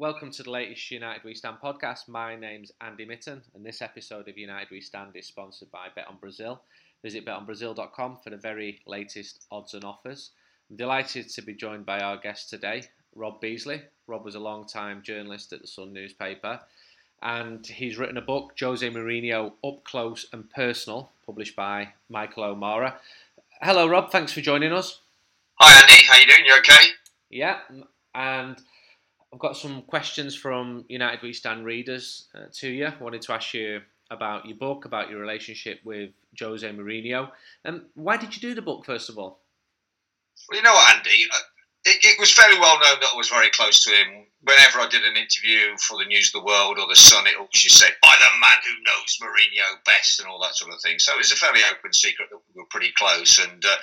Welcome to the latest United We Stand podcast. My name's Andy Mitten, and this episode of United We Stand is sponsored by Bet on Brazil. Visit betonbrazil.com for the very latest odds and offers. I'm delighted to be joined by our guest today, Rob Beasley. Rob was a long-time journalist at the Sun newspaper, and he's written a book, Jose Mourinho Up Close and Personal, published by Michael O'Mara. Hello, Rob. Thanks for joining us. Hi, Andy. How are you doing? You okay? Yeah, and I've got some questions from United We Stand readers uh, to you. I wanted to ask you about your book, about your relationship with Jose Mourinho. Um, why did you do the book, first of all? Well, you know what, Andy? It, it, was very well known that I was very close to him. Whenever I did an interview for the News of the World or the Sun, it always just said, "By the man who knows Mourinho best" and all that sort of thing. So it was a fairly open secret that we were pretty close, and uh,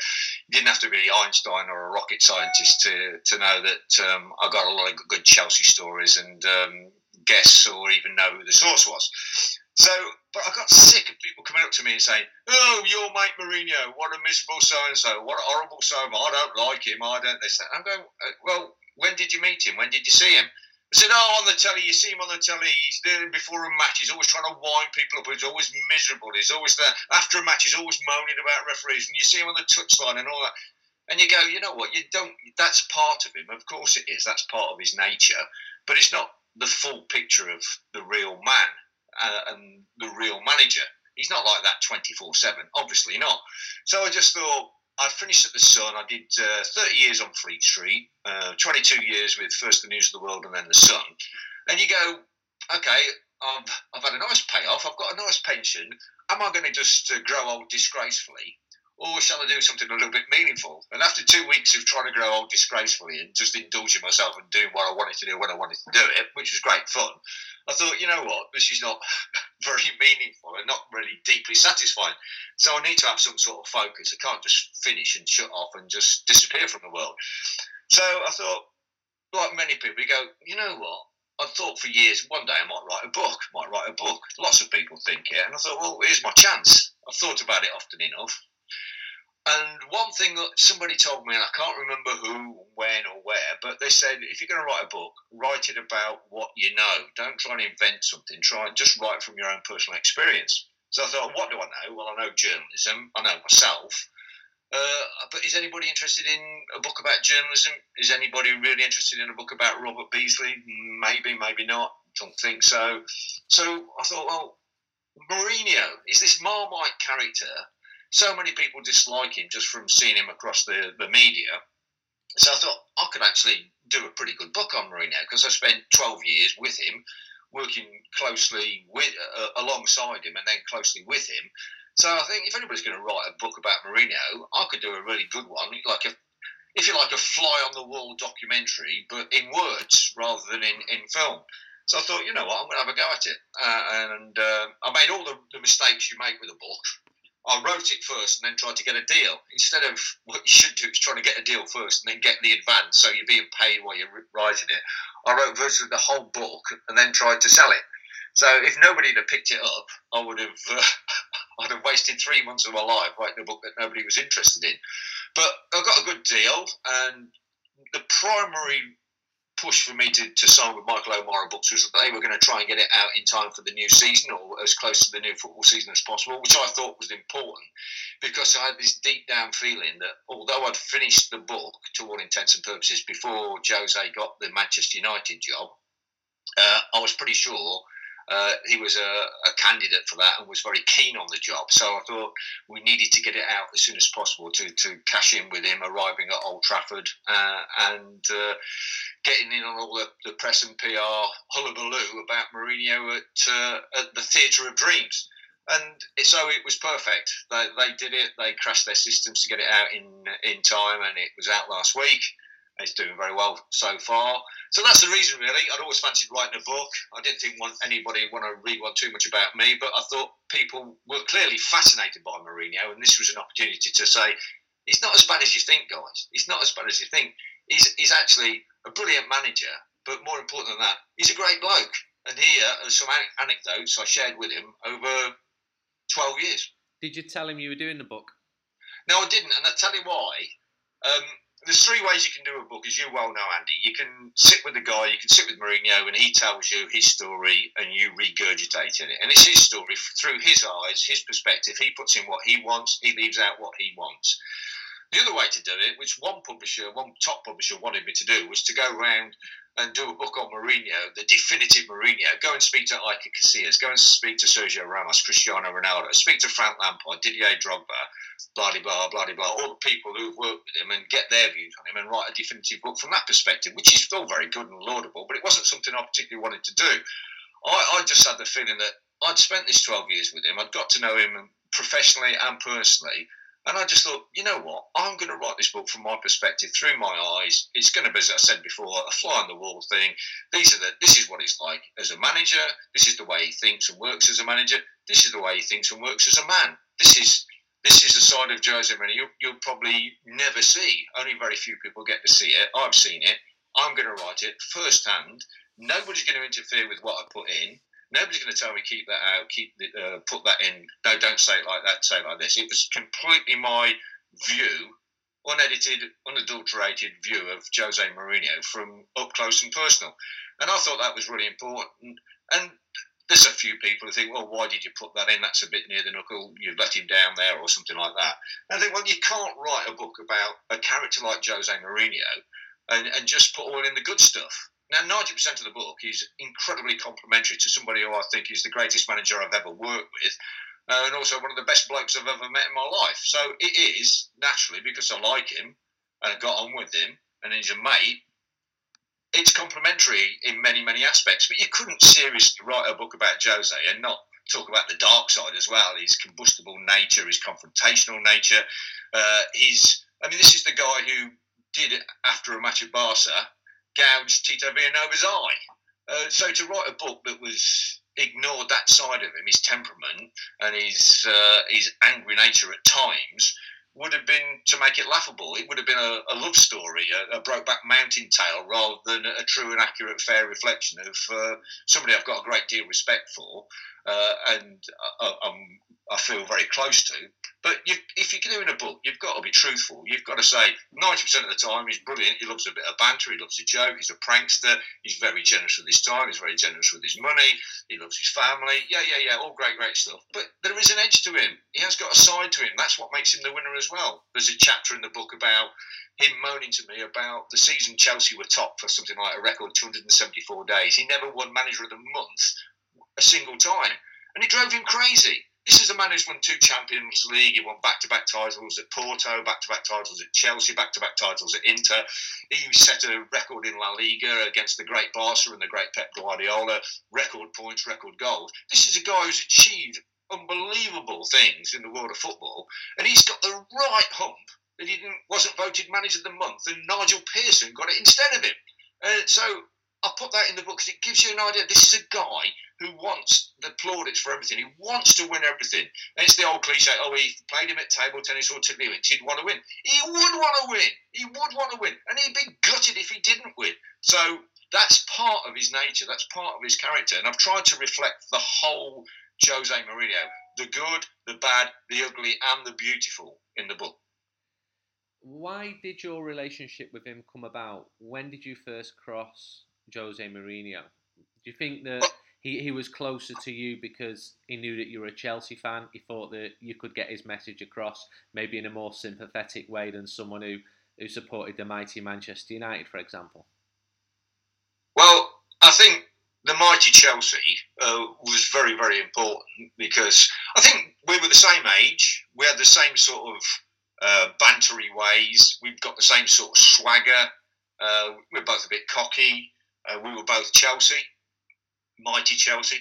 you didn't have to be Einstein or a rocket scientist to to know that um, I got a lot of good Chelsea stories and um, guess or even know who the source was. So, but I got sick of people coming up to me and saying, "Oh, your mate Mourinho, what a miserable so and so, what a horrible so I don't like him. I don't this." I'm going, uh, "Well, when did you meet him? When did you see him?" I said, "Oh, on the telly. You see him on the telly. He's there before a match. He's always trying to wind people up. He's always miserable. He's always there after a match. He's always moaning about referees. And you see him on the touchline and all that." And you go, you know what? You don't. That's part of him. Of course it is. That's part of his nature. But it's not the full picture of the real man and the real manager. He's not like that 24 7, obviously not. So I just thought, I finished at the Sun. I did uh, 30 years on Fleet Street, uh, 22 years with first the News of the World and then the Sun. And you go, okay, I've, I've had a nice payoff. I've got a nice pension. Am I going to just uh, grow old disgracefully? Or shall I do something a little bit meaningful? And after two weeks of trying to grow old disgracefully and just indulging myself and doing what I wanted to do when I wanted to do it, which was great fun, I thought, you know what, this is not very meaningful and not really deeply satisfying. So I need to have some sort of focus. I can't just finish and shut off and just disappear from the world. So I thought, like many people, you go, you know what? I thought for years, one day I might write a book, might write a book. Lots of people think it. And I thought, well, here's my chance. I've thought about it often enough. And one thing that somebody told me, and I can't remember who, when, or where, but they said if you're going to write a book, write it about what you know. Don't try and invent something. Try just write from your own personal experience. So I thought, what do I know? Well, I know journalism. I know myself. Uh, but is anybody interested in a book about journalism? Is anybody really interested in a book about Robert Beasley? Maybe, maybe not. Don't think so. So I thought, well, Mourinho is this Marmite character so many people dislike him just from seeing him across the, the media. So I thought I could actually do a pretty good book on Mourinho because I spent 12 years with him, working closely with uh, alongside him and then closely with him. So I think if anybody's going to write a book about Mourinho, I could do a really good one, like a, if you like, a fly on the wall documentary, but in words rather than in, in film. So I thought, you know what, I'm going to have a go at it. Uh, and uh, I made all the, the mistakes you make with a book. I wrote it first and then tried to get a deal. Instead of what you should do is trying to get a deal first and then get the advance, so you're being paid while you're writing it. I wrote virtually the whole book and then tried to sell it. So if nobody had picked it up, I would have uh, I'd have wasted three months of my life writing a book that nobody was interested in. But I got a good deal, and the primary push for me to, to sign with Michael O'Mara Books was that they were going to try and get it out in time for the new season or as close to the new football season as possible, which I thought was important because I had this deep down feeling that although I'd finished the book to all intents and purposes before Jose got the Manchester United job, uh, I was pretty sure uh, he was a, a, candidate for that and was very keen on the job. So I thought we needed to get it out as soon as possible to, to cash in with him arriving at Old Trafford uh, and uh, getting in on all the, the, press and PR hullabaloo about Mourinho at, uh, at the Theatre of Dreams. And so it was perfect. They, they did it. They crashed their systems to get it out in in time, and it was out last week. It's doing very well so far. So that's the reason, really. I'd always fancied writing a book. I didn't think want anybody want to read one too much about me, but I thought people were clearly fascinated by Mourinho, and this was an opportunity to say he's not as bad as you think, guys. He's not as bad as you think. He's he's actually a brilliant manager, but more important than that, he's a great bloke. And here are some anecdotes I shared with him over 12 years. Did you tell him you were doing the book? No, I didn't, and I'll tell you why. Um, there's three ways you can do a book, as you well know, Andy. You can sit with the guy, you can sit with Mourinho, and he tells you his story, and you regurgitate in it. And it's his story through his eyes, his perspective. He puts in what he wants, he leaves out what he wants. The other way to do it, which one publisher, one top publisher wanted me to do, was to go around and do a book on Mourinho, the definitive Mourinho. Go and speak to Iker Casillas, go and speak to Sergio Ramos, Cristiano Ronaldo, speak to Frank Lampard, Didier Drogba, blah, blah, blah, blah, blah, all the people who've worked with him and get their views on him and write a definitive book from that perspective, which is still very good and laudable, but it wasn't something I particularly wanted to do. I, I just had the feeling that I'd spent this 12 years with him, I'd got to know him professionally and personally, and I just thought, you know what? I'm going to write this book from my perspective, through my eyes. It's going to be, as I said before, a fly on the wall thing. These are the. This is what it's like as a manager. This is the way he thinks and works as a manager. This is the way he thinks and works as a man. This is this is the side of Jose Mourinho you'll, you'll probably never see. Only very few people get to see it. I've seen it. I'm going to write it firsthand. Nobody's going to interfere with what I put in. Nobody's going to tell me keep that out, keep the, uh, put that in. No, don't say it like that. Say it like this. It was completely my view, unedited, unadulterated view of Jose Mourinho from up close and personal. And I thought that was really important. And there's a few people who think, well, why did you put that in? That's a bit near the knuckle. You let him down there, or something like that. And I think, well, you can't write a book about a character like Jose Mourinho and, and just put all in the good stuff. Now, 90% of the book is incredibly complimentary to somebody who I think is the greatest manager I've ever worked with, uh, and also one of the best blokes I've ever met in my life. So it is, naturally, because I like him and I got on with him and he's a mate, it's complementary in many, many aspects. But you couldn't seriously write a book about Jose and not talk about the dark side as well his combustible nature, his confrontational nature. Uh, his, I mean, this is the guy who did after a match at Barca gouged Tito Vilanova's eye. Uh, so to write a book that was ignored that side of him, his temperament and his uh, his angry nature at times, would have been to make it laughable. It would have been a, a love story, a, a Brokeback Mountain tale, rather than a true and accurate, fair reflection of uh, somebody I've got a great deal of respect for, uh, and I, I, feel very close to. But you, if you're doing a book, you've got to be truthful. You've got to say 90% of the time he's brilliant. He loves a bit of banter. He loves a joke. He's a prankster. He's very generous with his time. He's very generous with his money. He loves his family. Yeah, yeah, yeah. All great, great stuff. But there is an edge to him. He has got a side to him. That's what makes him the winner as well. There's a chapter in the book about him moaning to me about the season Chelsea were top for something like a record 274 days. He never won Manager of the Month a single time. And it drove him crazy. This is a man who's won two Champions League. He won back-to-back titles at Porto, back-to-back titles at Chelsea, back-to-back titles at Inter. He set a record in La Liga against the great Barca and the great Pep Guardiola. Record points, record goals. This is a guy who's achieved unbelievable things in the world of football, and he's got the right hump that he wasn't voted manager of the month, and Nigel Pearson got it instead of him. Uh, so I put that in the book because it gives you an idea. This is a guy who wants the plaudits for everything. He wants to win everything. And it's the old cliche, oh, he played him at table tennis or Tiddlywinks, he'd want to win. He would want to win. He would want to win. And he'd be gutted if he didn't win. So that's part of his nature. That's part of his character. And I've tried to reflect the whole Jose Mourinho, the good, the bad, the ugly, and the beautiful in the book. Why did your relationship with him come about? When did you first cross Jose Mourinho? Do you think that he, he was closer to you because he knew that you were a Chelsea fan. He thought that you could get his message across maybe in a more sympathetic way than someone who, who supported the mighty Manchester United, for example. Well, I think the mighty Chelsea uh, was very, very important because I think we were the same age. We had the same sort of uh, bantery ways. We've got the same sort of swagger. Uh, we're both a bit cocky. Uh, we were both Chelsea mighty Chelsea.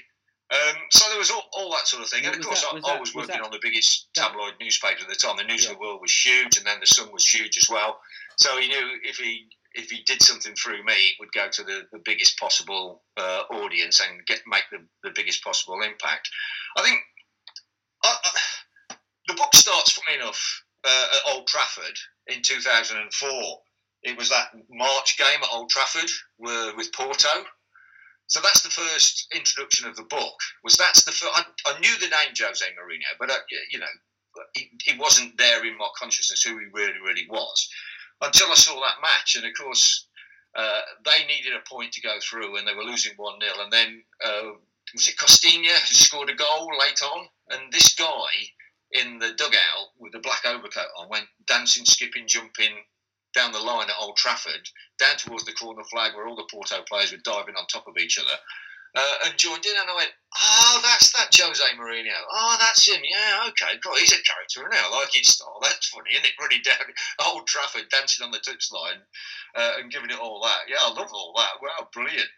Um, so there was all, all, that sort of thing. and of course, that, was I, I, was working was on the biggest tabloid newspaper at the time. The News yeah. of the World was huge, and then the Sun was huge as well. So he knew if he if he did something through me, it would go to the, the biggest possible uh, audience and get make the, the biggest possible impact. I think I, I, the book starts, funny enough, uh, at Old Trafford in 2004. It was that March game at Old Trafford with Porto so that's the first introduction of the book. Was that's the first, I, I knew the name Jose Mourinho, but I, uh, you know, it, wasn't there in my consciousness who he really, really was. until I saw that match. And of course, uh, they needed a point to go through, and they were losing one 0 And then uh, was it Costinha who scored a goal late on? And this guy in the dugout with the black overcoat on went dancing, skipping, jumping down the line at Old Trafford, down towards the corner flag where all the Porto players were diving on top of each other uh, and joined in, and I went, "Oh, that's that Jose Mourinho. Oh, that's him. Yeah, okay, cool. He's a character, and I like his style. That's funny, isn't it? Running down Old Trafford, dancing on the touchline, uh, and giving it all that. Yeah, I love all that. Wow, brilliant.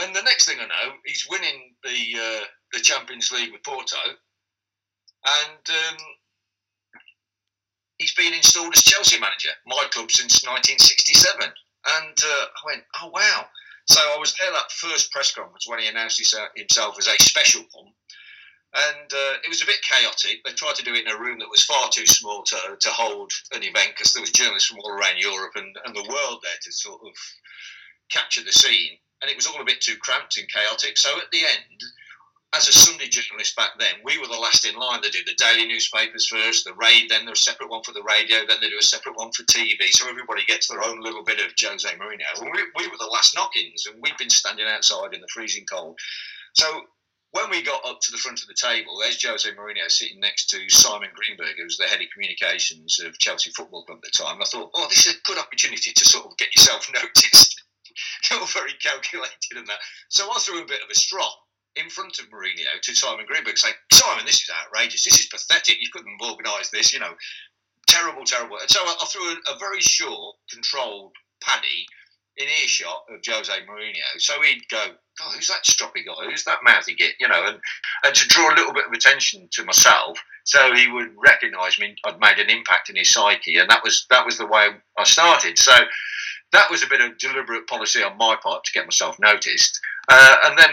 And the next thing I know, he's winning the uh, the Champions League with Porto, and um, he's been installed as Chelsea manager, my club since 1967. And uh, I went, oh wow. So I was there that first press conference when he announced himself as a special one. And uh, it was a bit chaotic. They tried to do it in a room that was far too small to, to hold an event because there was journalists from all around Europe and, and the world there to sort of capture the scene. And it was all a bit too cramped and chaotic. So at the end, as a Sunday journalist back then, we were the last in line. They do the daily newspapers first, the raid, then there's a separate one for the radio, then they do a separate one for TV. So everybody gets their own little bit of Jose Mourinho. And we, we were the last knock-ins, and we've been standing outside in the freezing cold. So when we got up to the front of the table, there's Jose Mourinho sitting next to Simon Greenberg, who was the head of communications of Chelsea Football Club at the time. And I thought, oh, this is a good opportunity to sort of get yourself noticed. You're very calculated in that. So I threw a bit of a straw in front of Mourinho to Simon Greenberg saying, Simon, this is outrageous. This is pathetic. You couldn't have organised this, you know. Terrible, terrible. And so I, I threw a, a, very short, controlled paddy in earshot of Jose Mourinho. So he'd go, God, who's that stroppy guy? Who's that mouthy git? You know, and, and to draw a little bit of attention to myself so he would recognise me. I'd made an impact in his psyche. And that was, that was the way I started. So that was a bit of deliberate policy on my part to get myself noticed. Uh, and then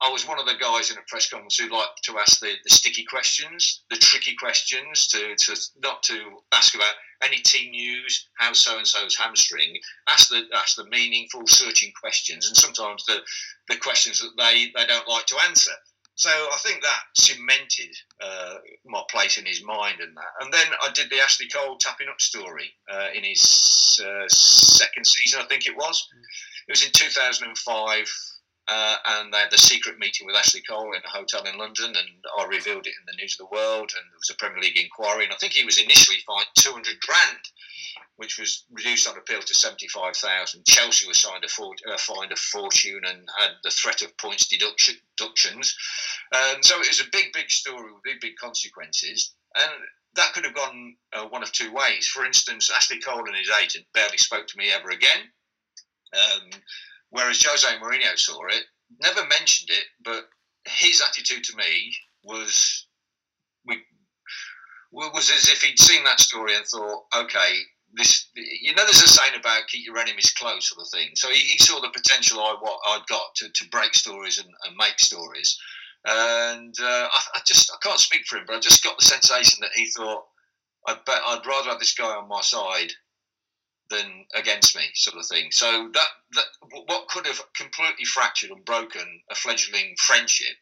I was one of the guys in a press conference who liked to ask the, the sticky questions, the tricky questions, to, to not to ask about any team news, how so and so's hamstring, ask the ask the meaningful, searching questions, and sometimes the, the questions that they, they don't like to answer. So I think that cemented uh, my place in his mind and that. And then I did the Ashley Cole tapping up story uh, in his uh, second season, I think it was. It was in 2005 uh, and they had the secret meeting with Ashley Cole in a hotel in London, and I revealed it in the News of the World, and there was a Premier League inquiry, and I think he was initially fined 200 grand, which was reduced on appeal to 75,000. Chelsea was signed a for, uh, fined a fortune and had the threat of points deduction, deductions. Um, so it was a big, big story with big, big consequences, and that could have gone uh, one of two ways. For instance, Ashley Cole and his agent barely spoke to me ever again. Um, Whereas Jose Mourinho saw it, never mentioned it, but his attitude to me was we was as if he'd seen that story and thought, okay, this you know, there's a saying about keep your enemies close, sort of thing. So he, he saw the potential I what I'd got to, to break stories and, and make stories, and uh, I, I, just I can't speak for him, but I just got the sensation that he thought I'd bet I'd rather have this guy on my side than against me, sort of thing. So that, that what could have completely fractured and broken a fledgling friendship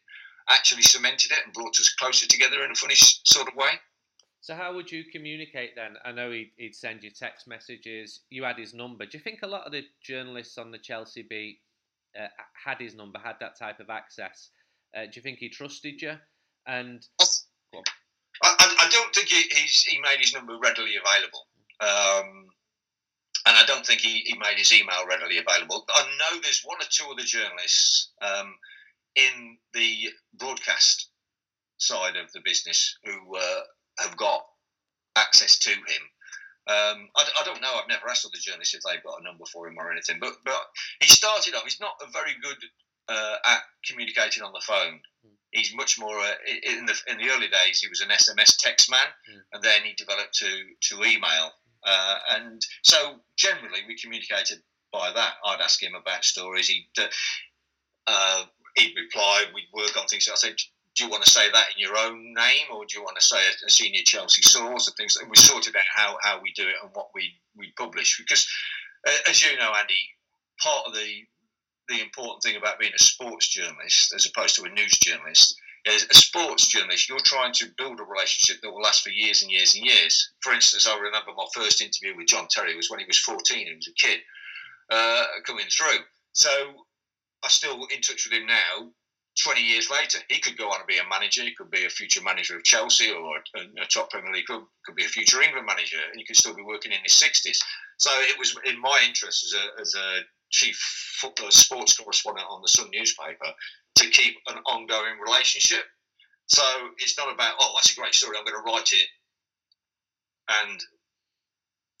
actually cemented it and brought us closer together in a funny sort of way. So how would you communicate then? I know he'd, he'd, send you text messages. You had his number. Do you think a lot of the journalists on the Chelsea beat uh, had his number, had that type of access? Uh, do you think he trusted you? And I, I, I don't think he, he made his number readily available. Um, and I don't think he, he made his email readily available. I know there's one or two other journalists um, in the broadcast side of the business who uh, have got access to him. Um, I, I, don't know. I've never asked other journalists if they've got a number for him or anything. But but he started off. He's not a very good uh, at communicating on the phone. He's much more uh, in the in the early days. He was an SMS text man, mm. and then he developed to to email. Uh, and so generally we communicated by that. I'd ask him about stories. He'd, uh, uh, he'd reply. We'd work on things. I said, do you want to say that in your own name or do you want to say a, a senior Chelsea source and things? And we sorted out how, how we do it and what we, we publish. Because uh, as you know, Andy, part of the the important thing about being a sports journalist as opposed to a news journalist As a sports journalist, you're trying to build a relationship that will last for years and years and years. For instance, I remember my first interview with John Terry was when he was 14. He was a kid uh, coming through. So I'm still in touch with him now. 20 years later, he could go on and be a manager. He could be a future manager of Chelsea or a, a top Premier League club. Could be a future England manager, and he could still be working in his 60s. So it was in my interest as a, as a chief football sports correspondent on the Sun newspaper to keep an ongoing relationship. So it's not about oh that's a great story I'm going to write it and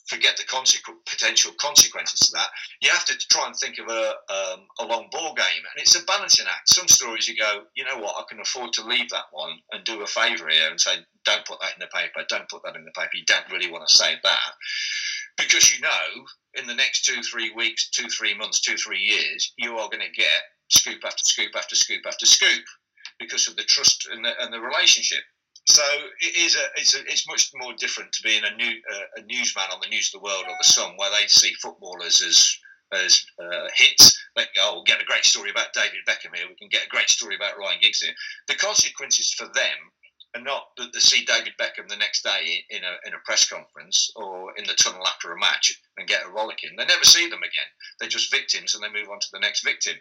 forget the consequ- potential consequences to that. You have to try and think of a, um, a long ball game, and it's a balancing act. Some stories you go, you know what, I can afford to leave that one and do a favour here and say, don't put that in the paper, don't put that in the paper. You don't really want to say that because you know in the next two, three weeks, two, three months, two, three years, you are going to get scoop after scoop after scoop after scoop because of the trust and the, and the relationship. So it is a it's a, it's much more different to being a new uh, a newsman on the News of the World or the Sun, where they see footballers as as uh, hits. Like, oh, we'll get a great story about David Beckham here. We can get a great story about Ryan Giggs here. The consequences for them are not that they see David Beckham the next day in a in a press conference or in the tunnel after a match and get a rollicking. They never see them again. They're just victims and they move on to the next victim.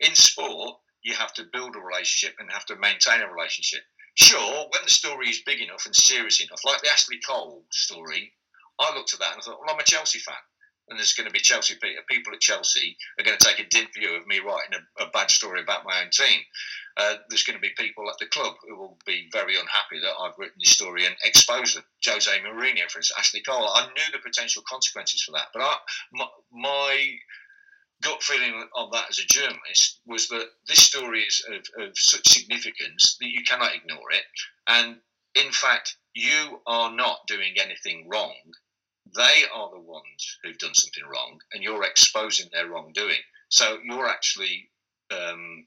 In sport, you have to build a relationship and have to maintain a relationship. Sure, when the story is big enough and serious enough, like the Ashley Cole story, I looked at that and I thought, well, I'm a Chelsea fan. And there's going to be Chelsea people at Chelsea are going to take a dim view of me writing a, a bad story about my own team. Uh, there's going to be people at the club who will be very unhappy that I've written this story and exposed them. Jose Mourinho, for instance, Ashley Cole. I knew the potential consequences for that, but I, my, my gut feeling of that as a journalist was that this story is of, of such significance that you cannot ignore it. And in fact, you are not doing anything wrong. They are the ones who've done something wrong, and you're exposing their wrongdoing. So you're actually um,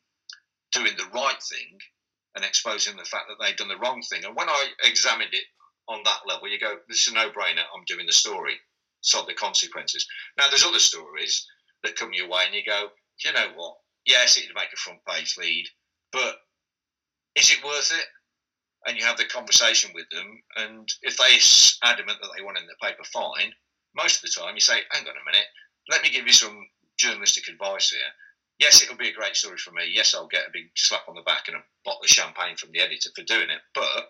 doing the right thing and exposing the fact that they've done the wrong thing. And when I examined it on that level, you go, "This is a no-brainer. I'm doing the story. So the consequences." Now, there's other stories that come your way, and you go, you know what? Yes, it'd make a front page lead, but is it worth it? And you have the conversation with them, and if they're adamant that they want it in the paper, fine. Most of the time, you say, hang on a minute, let me give you some journalistic advice here. Yes, it'll be a great story for me. Yes, I'll get a big slap on the back and a bottle of champagne from the editor for doing it. But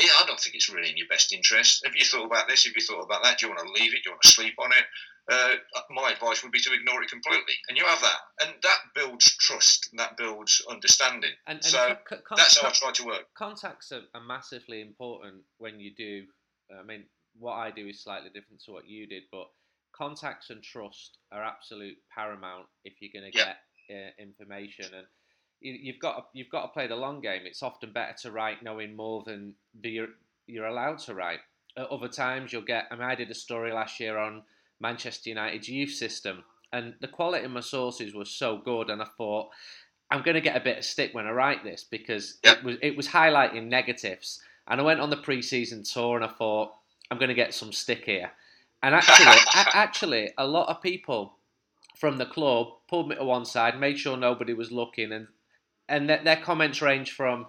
yeah, I don't think it's really in your best interest. Have you thought about this? Have you thought about that? Do you want to leave it? Do you want to sleep on it? Uh, my advice would be to ignore it completely. And you have that. And that builds trust and that builds understanding. And, and so con- that's how I try to work. Contacts are, are, massively important when you do. I mean, what I do is slightly different to what you did, but contacts and trust are absolute paramount if you're going to get uh, information. And you've got to, you've got to play the long game. It's often better to write knowing more than you're you're allowed to write. At other times, you'll get. I mean, I did a story last year on Manchester United's youth system, and the quality of my sources was so good, and I thought. I'm going to get a bit of stick when I write this because yep. it was it was highlighting negatives, and I went on the pre-season tour and I thought I'm going to get some stick here, and actually, actually, a lot of people from the club pulled me to one side, made sure nobody was looking, and and their, their comments range from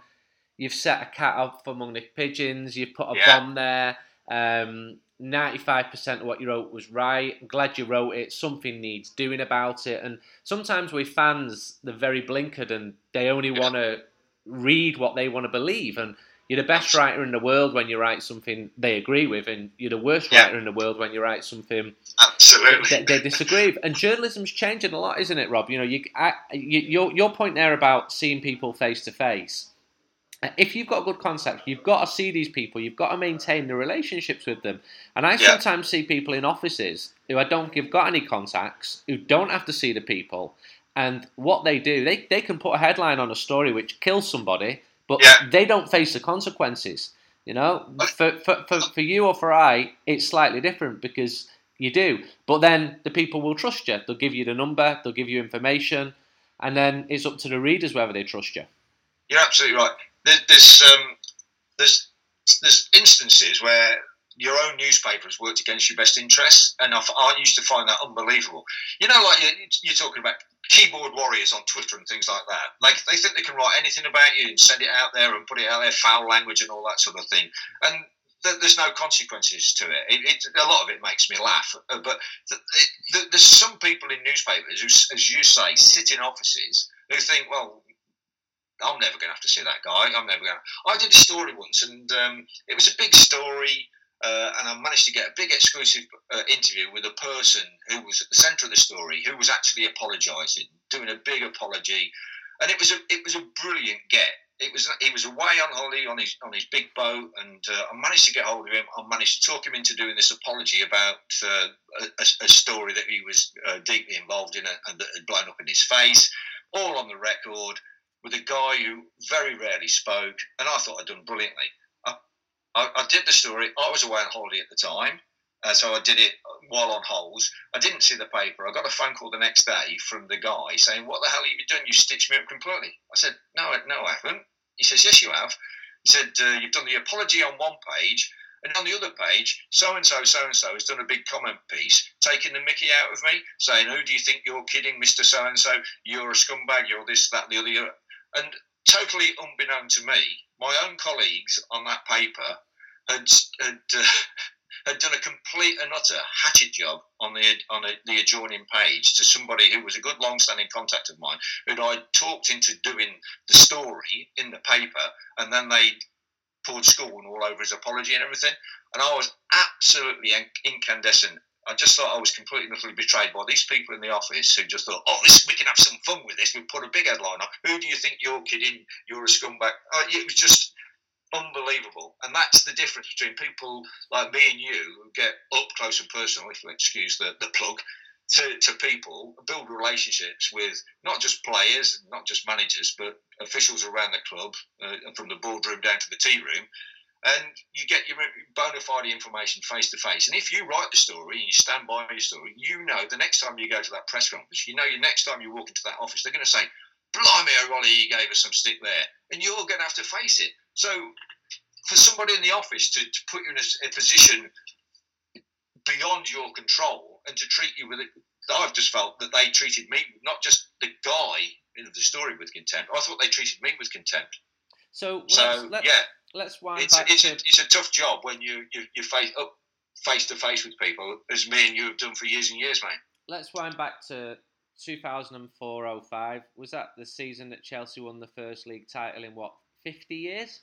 you've set a cat up among the pigeons, you've put a yeah. bomb there. Um, 95% of what you wrote was right. I'm glad you wrote it. Something needs doing about it. And sometimes with fans, they're very blinkered and they only want to read what they want to believe. And you're the best writer in the world when you write something they agree with, and you're the worst yeah. writer in the world when you write something absolutely they, they disagree with. And journalism's changing a lot, isn't it, Rob? You know, you, I, you your your point there about seeing people face to face. If you've got good contacts, you've got to see these people. You've got to maintain the relationships with them. And I yeah. sometimes see people in offices who I don't give got any contacts, who don't have to see the people, and what they do, they, they can put a headline on a story which kills somebody, but yeah. they don't face the consequences. You know, for, for, for, for you or for I, it's slightly different because you do. But then the people will trust you. They'll give you the number, they'll give you information, and then it's up to the readers whether they trust you. You're absolutely right. There's um, there's there's instances where your own newspaper has worked against your best interests, and I, I used to find that unbelievable. You know, like you're, you're talking about keyboard warriors on Twitter and things like that. Like they think they can write anything about you and send it out there and put it out there, foul language and all that sort of thing. And th- there's no consequences to it. It, it. A lot of it makes me laugh. Uh, but th- it, there's some people in newspapers who, as you say, sit in offices who think, well, I'm never going to have to see that guy. I'm never going. to... I did a story once, and um, it was a big story. Uh, and I managed to get a big exclusive uh, interview with a person who was at the centre of the story, who was actually apologising, doing a big apology, and it was a it was a brilliant get. It was he was away on holiday on his on his big boat, and uh, I managed to get hold of him. I managed to talk him into doing this apology about uh, a, a, story that he was uh, deeply involved in and that had blown up in his face, all on the record with a guy who very rarely spoke, and I thought I'd done brilliantly. I, I, did the story. I was away on holiday at the time, uh, so I did it while on holes. I didn't see the paper. I got a phone call the next day from the guy saying, "What the hell have you done? You stitched me up completely." I said, "No, no, I haven't." He says, "Yes, you have." He said, uh, "You've done the apology on one page." And on the other page, so and so, so and so has done a big comment piece, taking the mickey out of me, saying, Who do you think you're kidding, Mr. So and so? You're a scumbag, you're this, that, the other. And totally unbeknown to me, my own colleagues on that paper had had, uh, had done a complete and utter hatchet job on the on a, the adjoining page to somebody who was a good long-standing contact of mine, who I talked into doing the story in the paper, and then they poured scorn all over his apology and everything, and I was absolutely incandescent I just thought I was completely and utterly betrayed by these people in the office who just thought, oh, this we can have some fun with this. We put a big headline on. Who do you think you're kidding? You're a scumbag. Uh, it was just unbelievable. And that's the difference between people like me and you who get up close and personal, if you'll excuse the, the plug, to, to people, build relationships with not just players, not just managers, but officials around the club, uh, from the boardroom down to the tea room and you get your bona fide information face to face. And if you write the story and you stand by your story, you know the next time you go to that press conference, you know the next time you walk into that office, they're going to say, "Blimey, O'Reilly, he gave us some stick there," and you're going to have to face it. So, for somebody in the office to, to put you in a, a position beyond your control and to treat you with it, I've just felt that they treated me, not just the guy in the story, with contempt. I thought they treated me with contempt. So, so let's, let's, yeah let's wind it's back a, it's, to... a, it's a tough job when you you, you face up face to face with people, as me and you have done for years and years, mate. Let's wind back to 2004-05. Was that the season that Chelsea won the first league title in what 50 years?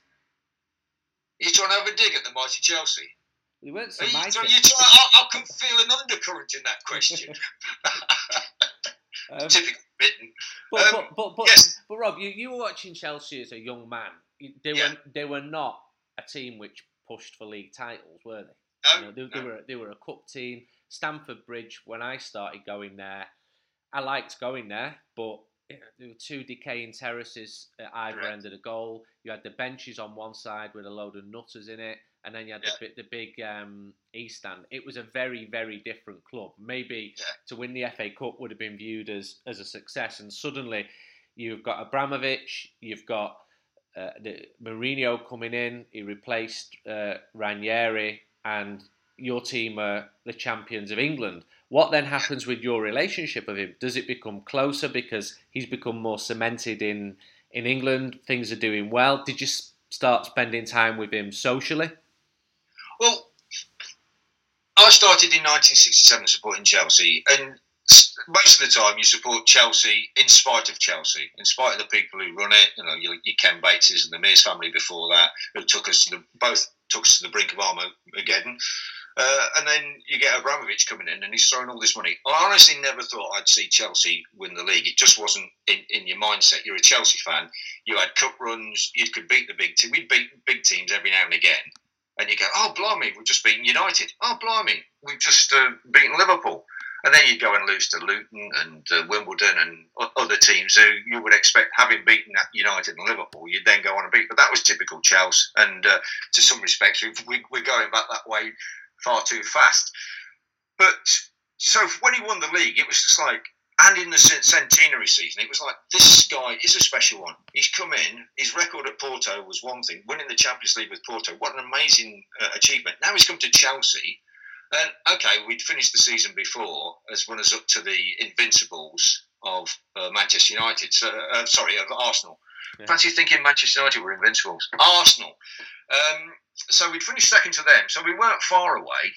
You trying to have a dig at the mighty Chelsea? They weren't so you, mighty. You try, I, I can feel an undercurrent in that question. um, Typical Mitten. But, um, but, but, but, yes. but Rob, you, you were watching Chelsea as a young man they yeah. were they were not a team which pushed for league titles, were they? No, you know, they, no. they, were they were a cup team. Stamford Bridge. When I started going there, I liked going there, but there were two decaying terraces at either end of the goal. You had the benches on one side with a load of nutters in it, and then you had yeah. the, the big um, East Stand. It was a very, very different club. Maybe yeah. to win the FA Cup would have been viewed as, as a success, and suddenly you've got Abramovich, you've got uh, the Mourinho coming in, he replaced uh, Ranieri, and your team are the champions of England. What then happens with your relationship with him? Does it become closer because he's become more cemented in in England? Things are doing well. Did you start spending time with him socially? Well, I started in 1967 supporting Chelsea, and most of the time you support Chelsea in spite of Chelsea, in spite of the people who run it. You know, your, your Ken Bateses and the Mears family before that, who took us to the both took us to the brink of Armageddon. Uh, and then you get Abramovich coming in and he's throwing all this money. I honestly never thought I'd see Chelsea win the league. It just wasn't in, in your mindset. You're a Chelsea fan. You had cup runs. You could beat the big team. We'd beat big teams every now and again. And you go, oh, blimey, we've just beaten United. Oh, blimey, we've just uh, beaten Liverpool. And then you go and lose to Luton and uh, Wimbledon and other teams who you would expect, having beaten United and Liverpool, you'd then go on and beat. But that was typical Chelsea. And uh, to some respects, we, we're going back that way far too fast. But so when he won the league, it was just like, and in the centenary season, it was like this guy is a special one. He's come in. His record at Porto was one thing. Winning the Champions League with Porto, what an amazing uh, achievement. Now he's come to Chelsea, and okay, we'd finished the season before as runners up to the Invincibles of uh, Manchester United. So, uh, sorry, of Arsenal. Yeah. Fancy thinking Manchester United were Invincibles. Arsenal. Um, so we'd finished second to them. So we weren't far away.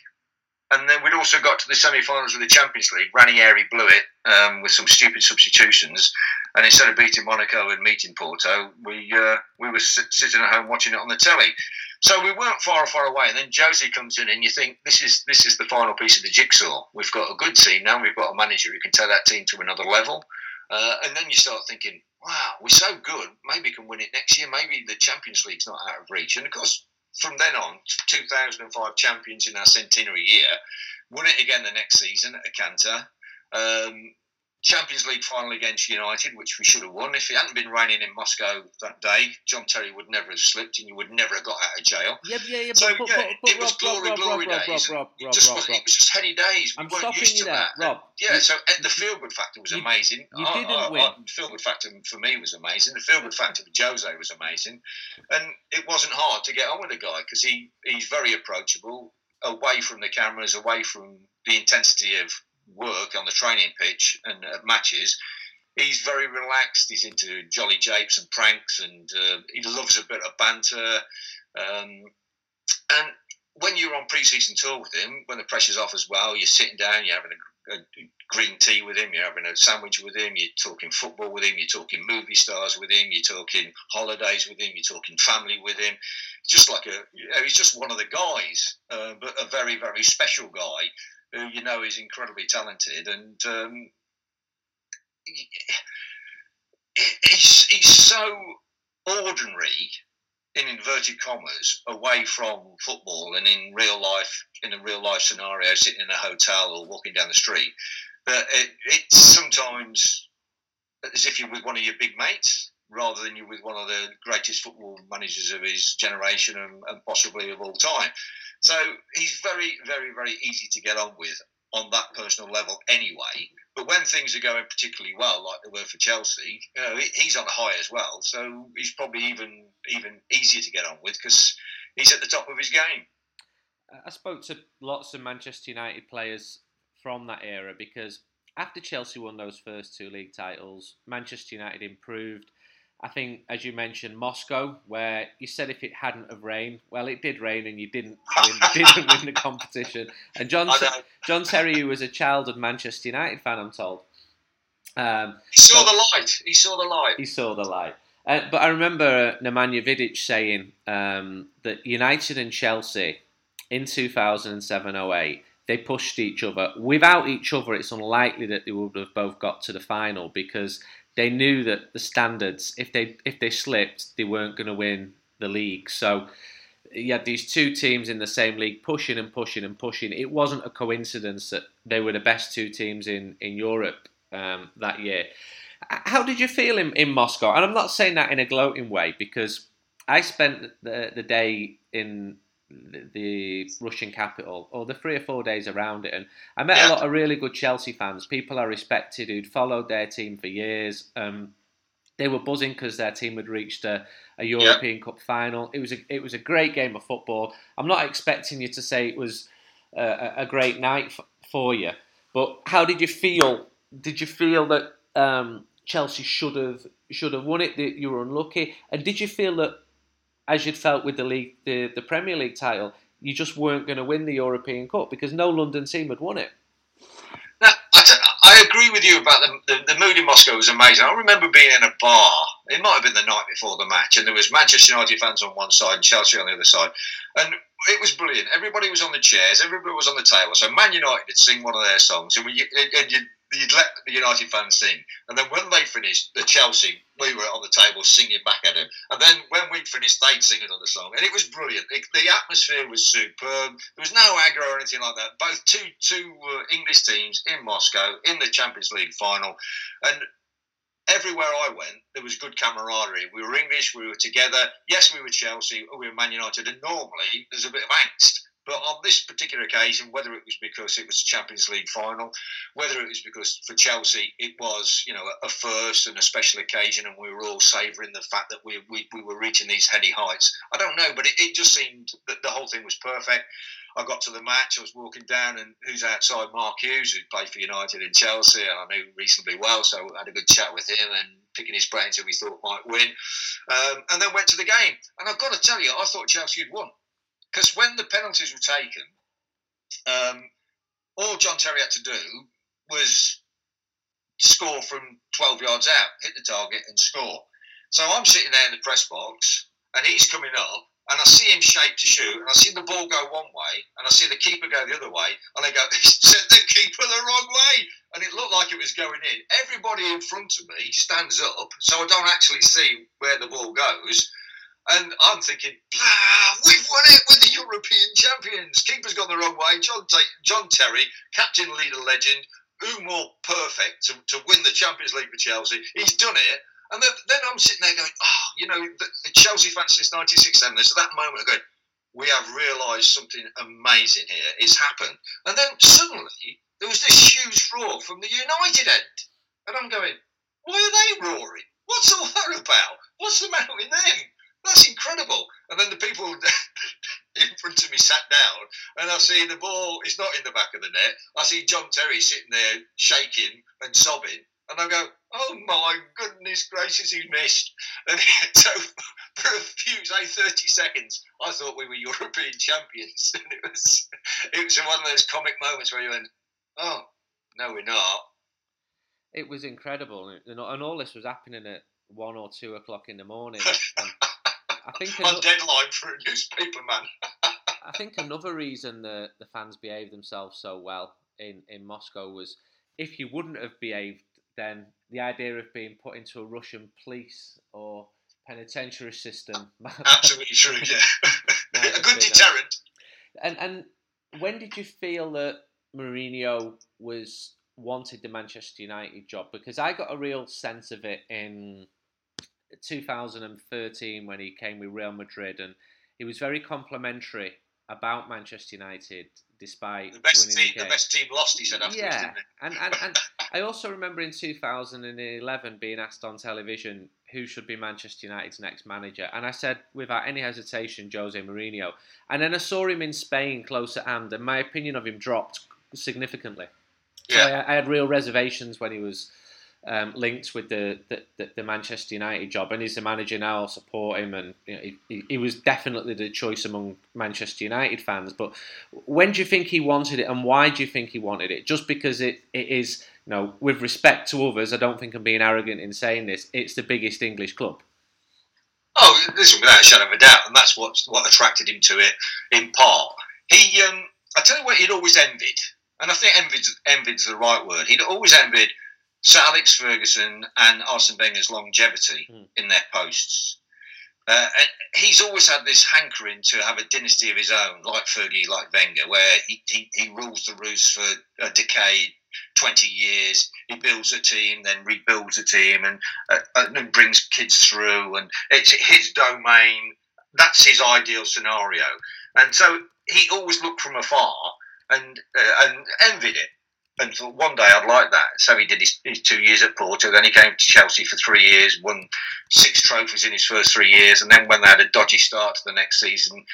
And then we'd also got to the semi-finals of the Champions League. Ranieri blew it um, with some stupid substitutions, and instead of beating Monaco and meeting Porto, we uh, we were sitting at home watching it on the telly. So we weren't far far away. And then Josie comes in, and you think this is this is the final piece of the jigsaw. We've got a good team now. We've got a manager who can take that team to another level. Uh, and then you start thinking, wow, we're so good. Maybe we can win it next year. Maybe the Champions League's not out of reach. And of course, from then on, 2005 champions in our centenary year, won it again the next season at Akantar. Um, Champions League final against United, which we should have won. If it hadn't been raining in Moscow that day, John Terry would never have slipped and you would never have got out of jail. Yeah, yeah, yeah. So, but, yeah, but, it was glory, Rob, glory Rob, days. Rob, it, just was, it was just heady days. We I'm weren't used you to there, that. Rob. Yeah, you, so eh, the feel good factor was you, amazing. You I, didn't I, win. I, feel good factor for me was amazing. The feel good factor for Jose was amazing. And it wasn't hard to get on with the guy because he, he's very approachable, away from the cameras, away from the intensity of work on the training pitch and at matches. He's very relaxed. He's into jolly japes and pranks, and uh, he loves a bit of banter. Um, and when you're on pre-season tour with him, when the pressure's off as well, you're sitting down, you're having a, a, green tea with him, you're having a sandwich with him, you're talking football with him, you're talking movie stars with him, you're talking holidays with him, you're talking family with him. Just like a, you know, he's just one of the guys, uh, but a very, very special guy who you know is incredibly talented, and um, he's, he's so ordinary in inverted commas away from football and in real life in a real life scenario sitting in a hotel or walking down the street that it, it's sometimes as if you're with one of your big mates rather than you're with one of the greatest football managers of his generation and, and possibly of all time so he's very, very, very easy to get on with on that personal level anyway. But when things are going particularly well, like they were for Chelsea, you know, he's on a high as well. So he's probably even even easier to get on with because he's at the top of his game. I spoke to lots of Manchester United players from that era because after Chelsea won those first two league titles, Manchester United improved. I think, as you mentioned, Moscow, where you said if it hadn't have rained, well, it did rain and you didn't win, didn't win the competition. And John John Terry, who was a childhood Manchester United fan, I'm told. Um, he saw so, the light. He saw the light. He saw the light. Uh, but I remember Nemanja Vidic saying um, that United and Chelsea in 2007-08 they pushed each other. Without each other, it's unlikely that they would have both got to the final because they knew that the standards, if they if they slipped, they weren't going to win the league. So you had these two teams in the same league pushing and pushing and pushing. It wasn't a coincidence that they were the best two teams in in Europe um, that year. How did you feel in, in Moscow? And I'm not saying that in a gloating way because I spent the the day in the Russian capital, or the three or four days around it. And I met a lot of really good Chelsea fans, people I respected who'd followed their team for years. Um, they were buzzing because their team had reached a, a European yeah. Cup final. It was a it was a great game of football. I'm not expecting you to say it was a, a great night f- for you, but how did you feel? Did you feel that um, Chelsea should have should have won it? That you were unlucky, and did you feel that as you'd felt with the league, the, the Premier League title, you just weren't going to win the European Cup because no London team had won it. Now, I, t- I agree with you about the, the, the mood in Moscow was amazing. I remember being in a bar. It might have been the night before the match, and there was Manchester United fans on one side and Chelsea on the other side, and it was brilliant. Everybody was on the chairs, everybody was on the table. So Man United would sing one of their songs, and, we, and you you'd let the United fans sing, and then when they finished, the Chelsea, we were on the table singing back at them, and then when we finished, they'd sing another song, and it was brilliant. It, the atmosphere was superb. There was no aggro or anything like that. Both two two uh, English teams in Moscow in the Champions League final, and everywhere I went, there was good camaraderie. We were English, we were together. Yes, we were Chelsea, we were Man United, and normally there's a bit of angst But on this particular occasion, whether it was because it was a Champions League final, whether it was because for Chelsea it was, you know, a first and a special occasion, and we were all savouring the fact that we, we, we were reaching these heady heights. I don't know, but it, it just seemed that the whole thing was perfect. I got to the match. I was walking down, and who's outside? Mark Hughes, who played for United and Chelsea, and I knew reasonably well, so I had a good chat with him and picking his brains who we thought might win. Um, and then went to the game, and I've got to tell you, I thought Chelsea had won because when the penalties were taken, um, all John Terry had to do was score from 12 yards out, hit the target, and score. So I'm sitting there in the press box, and he's coming up, and I see him shape to shoot, and I see the ball go one way, and I see the keeper go the other way, and I go, sent the keeper the wrong way, and it looked like it was going in. Everybody in front of me stands up, so I don't actually see where the ball goes. And I'm thinking, ah, we've won it with the European champions. Keeper's gone the wrong way. John, John Terry, captain, leader, legend, who more perfect to, to win the Champions League for Chelsea? He's done it. And then, I'm sitting there going, oh, you know, the, the Chelsea fans since 1967, there's that moment of going, we have realised something amazing here. It's happened. And then suddenly there was this huge roar from the United end. And I'm going, why are they roaring? What's all that about? What's the matter with them? That's incredible. And then the people in front of me sat down, and I see the ball is not in the back of the net. I see John Terry sitting there shaking and sobbing, and I go, "Oh my goodness gracious, he missed!" And so for a few, say thirty seconds, I thought we were European champions, and it was it was one of those comic moments where you went, "Oh no, we're not." It was incredible, and all this was happening at one or two o'clock in the morning. I think another, deadline for a newspaper man. I think another reason the the fans behaved themselves so well in in Moscow was if you wouldn't have behaved, then the idea of being put into a Russian police or penitentiary system. Absolutely true. Yeah, a good deterrent. And and when did you feel that Mourinho was wanted the Manchester United job? Because I got a real sense of it in 2013 when he came with Real Madrid, and he was very complimentary about Manchester United, despite the best team. The, the, best team lost. He said afterwards. Yeah, and and, and I also remember in 2011 being asked on television who should be Manchester United's next manager, and I said without any hesitation Jose Mourinho. And then I saw him in Spain close at hand, and my opinion of him dropped significantly. Yeah. So I, I had real reservations when he was um, linked with the, the, the, Manchester United job, and he's the manager now. I'll support him, and you know, he, he was definitely the choice among Manchester United fans. But when do you think he wanted it, and why do you think he wanted it? Just because it, it is, you know, with respect to others, I don't think I'm being arrogant in saying this. It's the biggest English club. Oh, listen, without a shadow of a doubt, and that's what what attracted him to it in part. He, um, I tell you what, he'd always envied, and I think envied's, envied's the right word. He'd always envied Sir Alex Ferguson and Arsene Wenger's longevity mm. in their posts. Uh, he's always had this hankering to have a dynasty of his own, like Fergie, like Wenger, where he, he, he rules the roost for a decade, 20 years. He builds a team, then rebuilds a team, and, uh, and brings kids through. And it's his domain. That's his ideal scenario. And so he always looked from afar and, uh, and envied it and thought one day I'd like that. So he did his, his, two years at Porto. Then he came to Chelsea for three years, won six trophies in his first three years, and then when they had a dodgy start to the next season,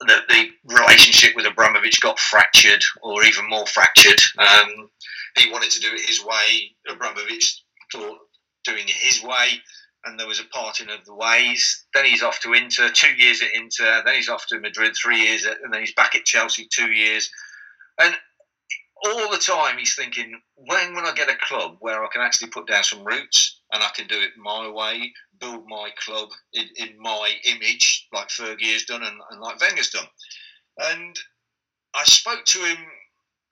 the, the relationship with Abramovich got fractured, or even more fractured. Um, he wanted to do it his way. Abramovich thought doing it his way, and there was a parting of the ways. Then he's off to Inter, two years at Inter. Then he's off to Madrid, three years, at, and then he's back at Chelsea, two years. And all the time he's thinking, when will I get a club where I can actually put down some roots and I can do it my way, build my club in, in my image, like Fergie has done and, and like Wenger's done. And I spoke to him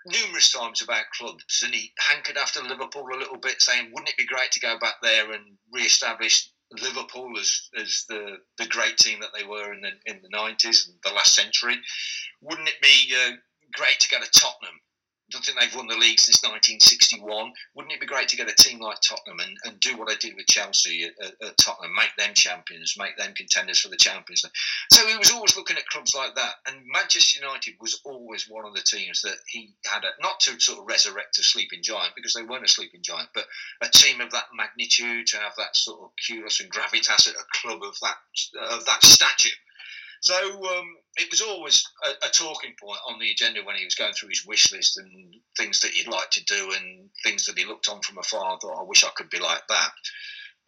numerous times about clubs, and he hankered after Liverpool a little bit, saying, "Wouldn't it be great to go back there and re-establish Liverpool as, as the, the great team that they were in the in the nineties and the last century? Wouldn't it be uh, great to go to Tottenham don't think they've won the league since 1961. Wouldn't it be great to get a team like Tottenham and, and do what I did with Chelsea at, at, Tottenham, make them champions, make them contenders for the Champions League? So he was always looking at clubs like that. And Manchester United was always one of the teams that he had, a, not to sort of resurrect a sleeping giant, because they weren't a sleeping giant, but a team of that magnitude, to have that sort of kudos and gravitas at a club of that, of that stature so um, it was always a, a, talking point on the agenda when he was going through his wish list and things that he'd like to do and things that he looked on from afar and thought, I wish I could be like that.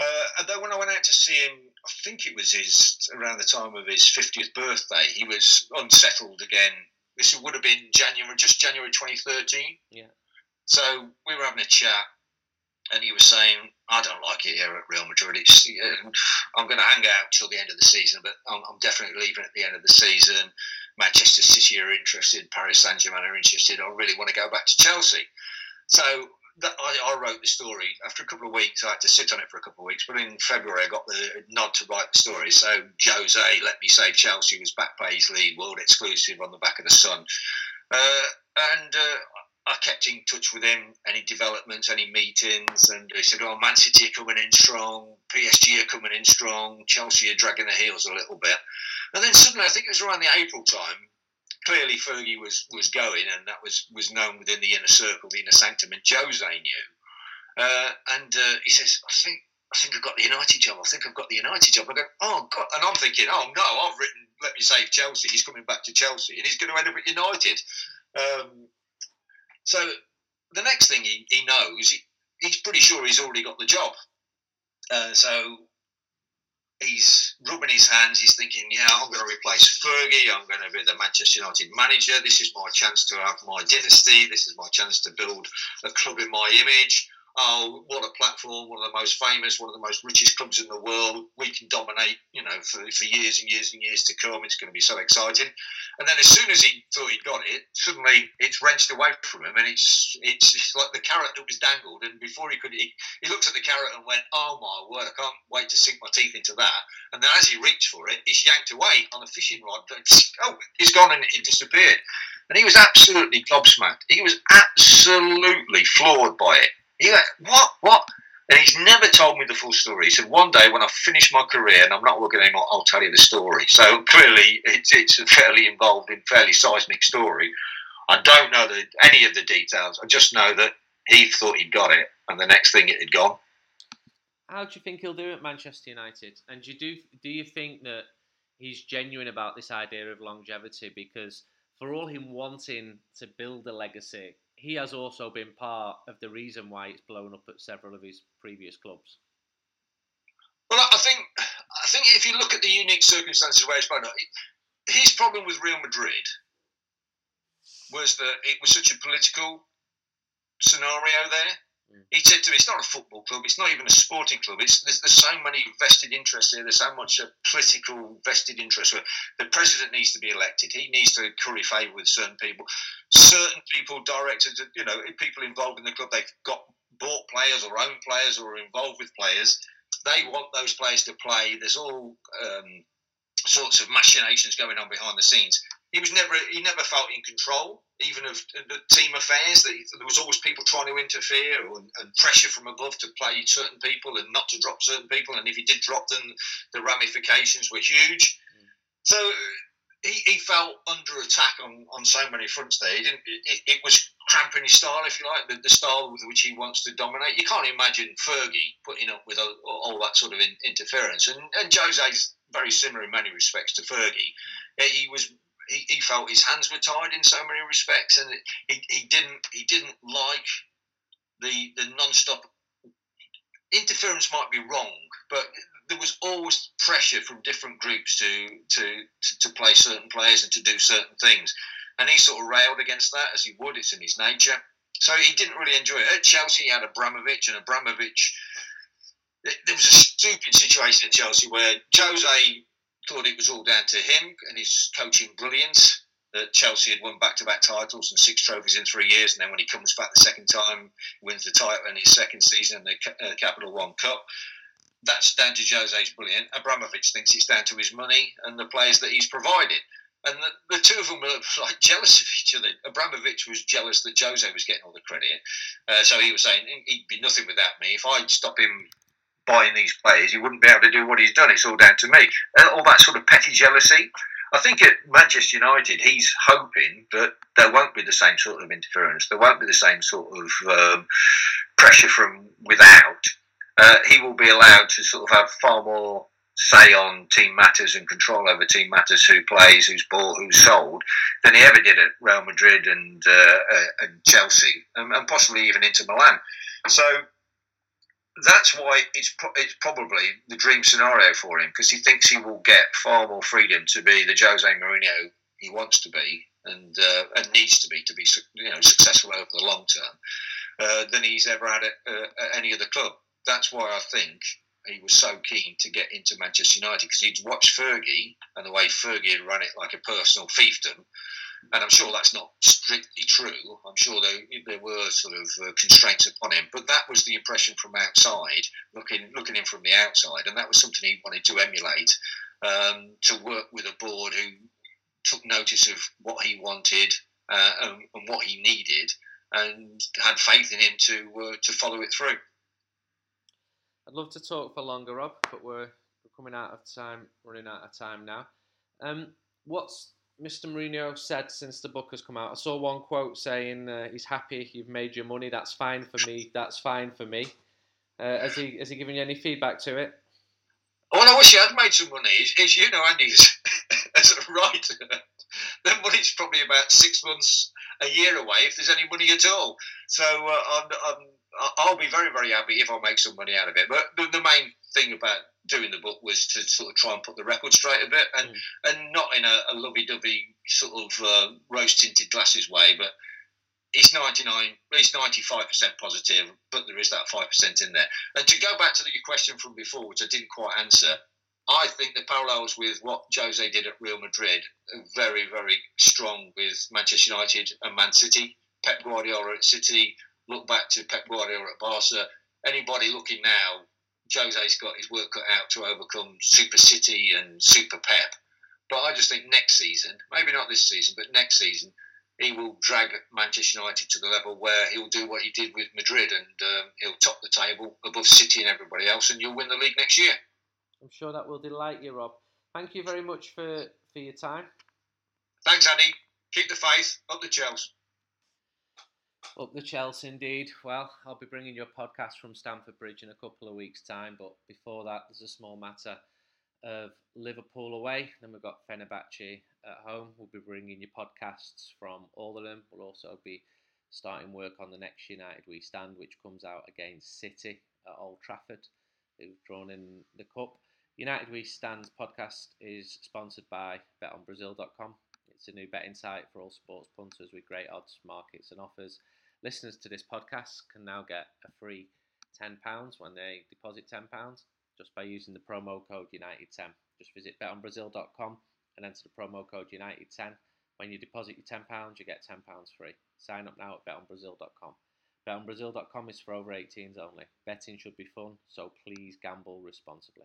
Uh, and then when I went out to see him, I think it was his around the time of his 50th birthday, he was unsettled again. This would have been January, just January 2013. Yeah. So we were having a chat, and he was saying, "I don't like it here at Real Madrid. It's I'm going to hang out till the end of the season, but I'm, I'm, definitely leaving at the end of the season. Manchester City are interested, Paris Saint Germain are interested. I really want to go back to Chelsea." So that, I, I, wrote the story. After a couple of weeks, I had to sit on it for a couple of weeks. But in February, I got the nod to write the story. So Jose, Let Me Save Chelsea was back Paisley, world exclusive on the back of the Sun. Uh, and uh, I kept in touch with him, any developments, any meetings, and he said, "Oh, Man City are coming in strong, PSG are coming in strong, Chelsea are dragging their heels a little bit." And then suddenly, I think it was around the April time. Clearly, Fergie was was going, and that was was known within the inner circle, the inner sanctum, and Jose knew. Uh, and uh, he says, "I think." I think I've got the United job. I think I've got the United job. I go, oh God, and I'm thinking, oh no, I've written, let me save Chelsea. He's coming back to Chelsea, and he's going to end up at United. Um, so the next thing he, he knows, he, he's pretty sure he's already got the job. Uh, so he's rubbing his hands. He's thinking, yeah, I'm going to replace Fergie. I'm going to be the Manchester United manager. This is my chance to have my dynasty. This is my chance to build a club in my image oh, what a platform, one of the most famous, one of the most richest clubs in the world. We can dominate, you know, for, for years and years and years to come. It's going to be so exciting. And then as soon as he thought he'd got it, suddenly it's wrenched away from him, and it's it's, it's like the carrot that was dangled. And before he could, he, he looked at the carrot and went, "Oh my word, I can't wait to sink my teeth into that." And then as he reached for it, it's yanked away on a fishing rod. Oh, it's gone and it disappeared. And he was absolutely gobsmacked. He was absolutely floored by it. He went, what, what? And he's never told me the full story. He said, one day when I finish my career and I'm not working anymore, I'll tell you the story. So clearly, it's, it's a fairly involved in fairly seismic story. I don't know the, any of the details. I just know that he thought he'd got it, and the next thing it had gone. How do you think he'll do at Manchester United? And do you do, do you think that he's genuine about this idea of longevity? Because for all him wanting to build a legacy, he has also been part of the reason why it's blown up at several of his previous clubs. Well, I think I think if you look at the unique circumstances blown up, his problem with Real Madrid was that it was such a political scenario there he said to me, "It's not a football club. It's not even a sporting club. It's there's, there's so many vested interests here. There's so much uh, political vested interest. Where the president needs to be elected. He needs to curry favour with certain people. Certain people, directors, you know, people involved in the club, they've got bought players or own players or are involved with players. They want those players to play. There's all um, sorts of machinations going on behind the scenes he was never he never felt in control even of the team affairs that there was always people trying to interfere and pressure from above to play certain people and not to drop certain people. And if he did drop them the ramifications were huge. Mm. so he, he felt under attack on, on so many fronts there. He didn't it, it was cramping his style if you like the, the, style with which he wants to dominate. You can't imagine Fergie putting up with all, all that sort of in, interference. And, and Jose's very similar in many respects to Fergie. He was he, he felt his hands were tied in so many respects, and he, he didn't he didn't like the the non-stop interference. Might be wrong, but there was always pressure from different groups to to to play certain players and to do certain things, and he sort of railed against that as he would. It's in his nature. So he didn't really enjoy it. At Chelsea, he had Abramovich, and Abramovich. There was a stupid situation at Chelsea where Jose thought it was all down to him and his coaching brilliance. That Chelsea had won back-to-back titles and six trophies in three years, and then when he comes back the second time, wins the title in his second season in the uh, Capital One Cup. That's down to Jose's brilliant. Abramovich thinks it's down to his money and the players that he's provided. and the, the, two of them were like jealous of each other. Abramovich was jealous that Jose was getting all the credit, uh, so he was saying he'd be nothing without me. If I'd stop him buying these players, he wouldn't be able to do what he's done. It's all down to me. And all that sort of petty jealousy. I think at Manchester United, he's hoping that there won't be the same sort of interference. There won't be the same sort of um, pressure from without. Uh, he will be allowed to sort of have far more say on team matters and control over team matters, who plays, who's bought, who's sold, than he ever did at Real Madrid and, uh, uh, and Chelsea, and, and, possibly even Inter Milan. So that's why it's pro- it's probably the dream scenario for him because he thinks he will get far more freedom to be the Jose Mourinho he wants to be and uh, and needs to be to be you know successful over the long term uh, than he's ever had at, uh, at any other club. That's why I think he was so keen to get into Manchester United because he'd watched Fergie and the way Fergie run it like a personal fiefdom. And I'm sure that's not strictly true. I'm sure there, there were sort of uh, constraints upon him, but that was the impression from outside, looking looking in from the outside, and that was something he wanted to emulate. Um, to work with a board who took notice of what he wanted uh, and, and, what he needed, and had faith in him to uh, to follow it through. I'd love to talk for longer, Rob, but we're, we're coming out of time, running out of time now. Um, what's Mr. Mourinho said since the book has come out? I saw one quote saying uh, he's happy you've made your money. That's fine for me. That's fine for me. Uh, has he has he given you any feedback to it? Well, I wish he had made some money. As you know, Andy, as a writer, the money's probably about six months, a year away, if there's any money at all. So uh, I'm, I'm I'll be very, very happy if I make some money out of it. But the, the, main thing about doing the book was to sort of try and put the record straight a bit, and mm. and not in a, a lovey-dovey sort of uh, rose-tinted glasses way, but it's 99, it's 95% positive, but there is that 5% in there. And to go back to the, your question from before, which I didn't quite answer, I think the parallels with what Jose did at Real Madrid are very, very strong with Manchester United and Man City. Pep Guardiola at City, look back to Pep Guardiola at Barca. Anybody looking now, Jose's got his work cut out to overcome Super City and Super Pep. But I just think next season, maybe not this season, but next season, he will drag Manchester United to the level where he'll do what he did with Madrid and um, he'll top the table above City and everybody else, and you'll win the league next year. I'm sure that will delight you, Rob. Thank you very much for, for your time. Thanks, Andy. Keep the faith. Up the Chelsea. Up the Chelsea, indeed. Well, I'll be bringing you a podcast from Stamford Bridge in a couple of weeks' time, but before that, there's a small matter of Liverpool away. Then we've got Fenerbahce at home. We'll be bringing you podcasts from all of them. We'll also be starting work on the next United We Stand, which comes out against City at Old Trafford, who've drawn in the cup. United We Stand podcast is sponsored by betonbrazil.com. It's a new betting site for all sports punters with great odds, markets, and offers. Listeners to this podcast can now get a free £10 when they deposit £10 just by using the promo code United10. Just visit betonbrazil.com and enter the promo code United10. When you deposit your £10, you get £10 free. Sign up now at betonbrazil.com. BetOnBrazil.com is for over 18s only. Betting should be fun, so please gamble responsibly.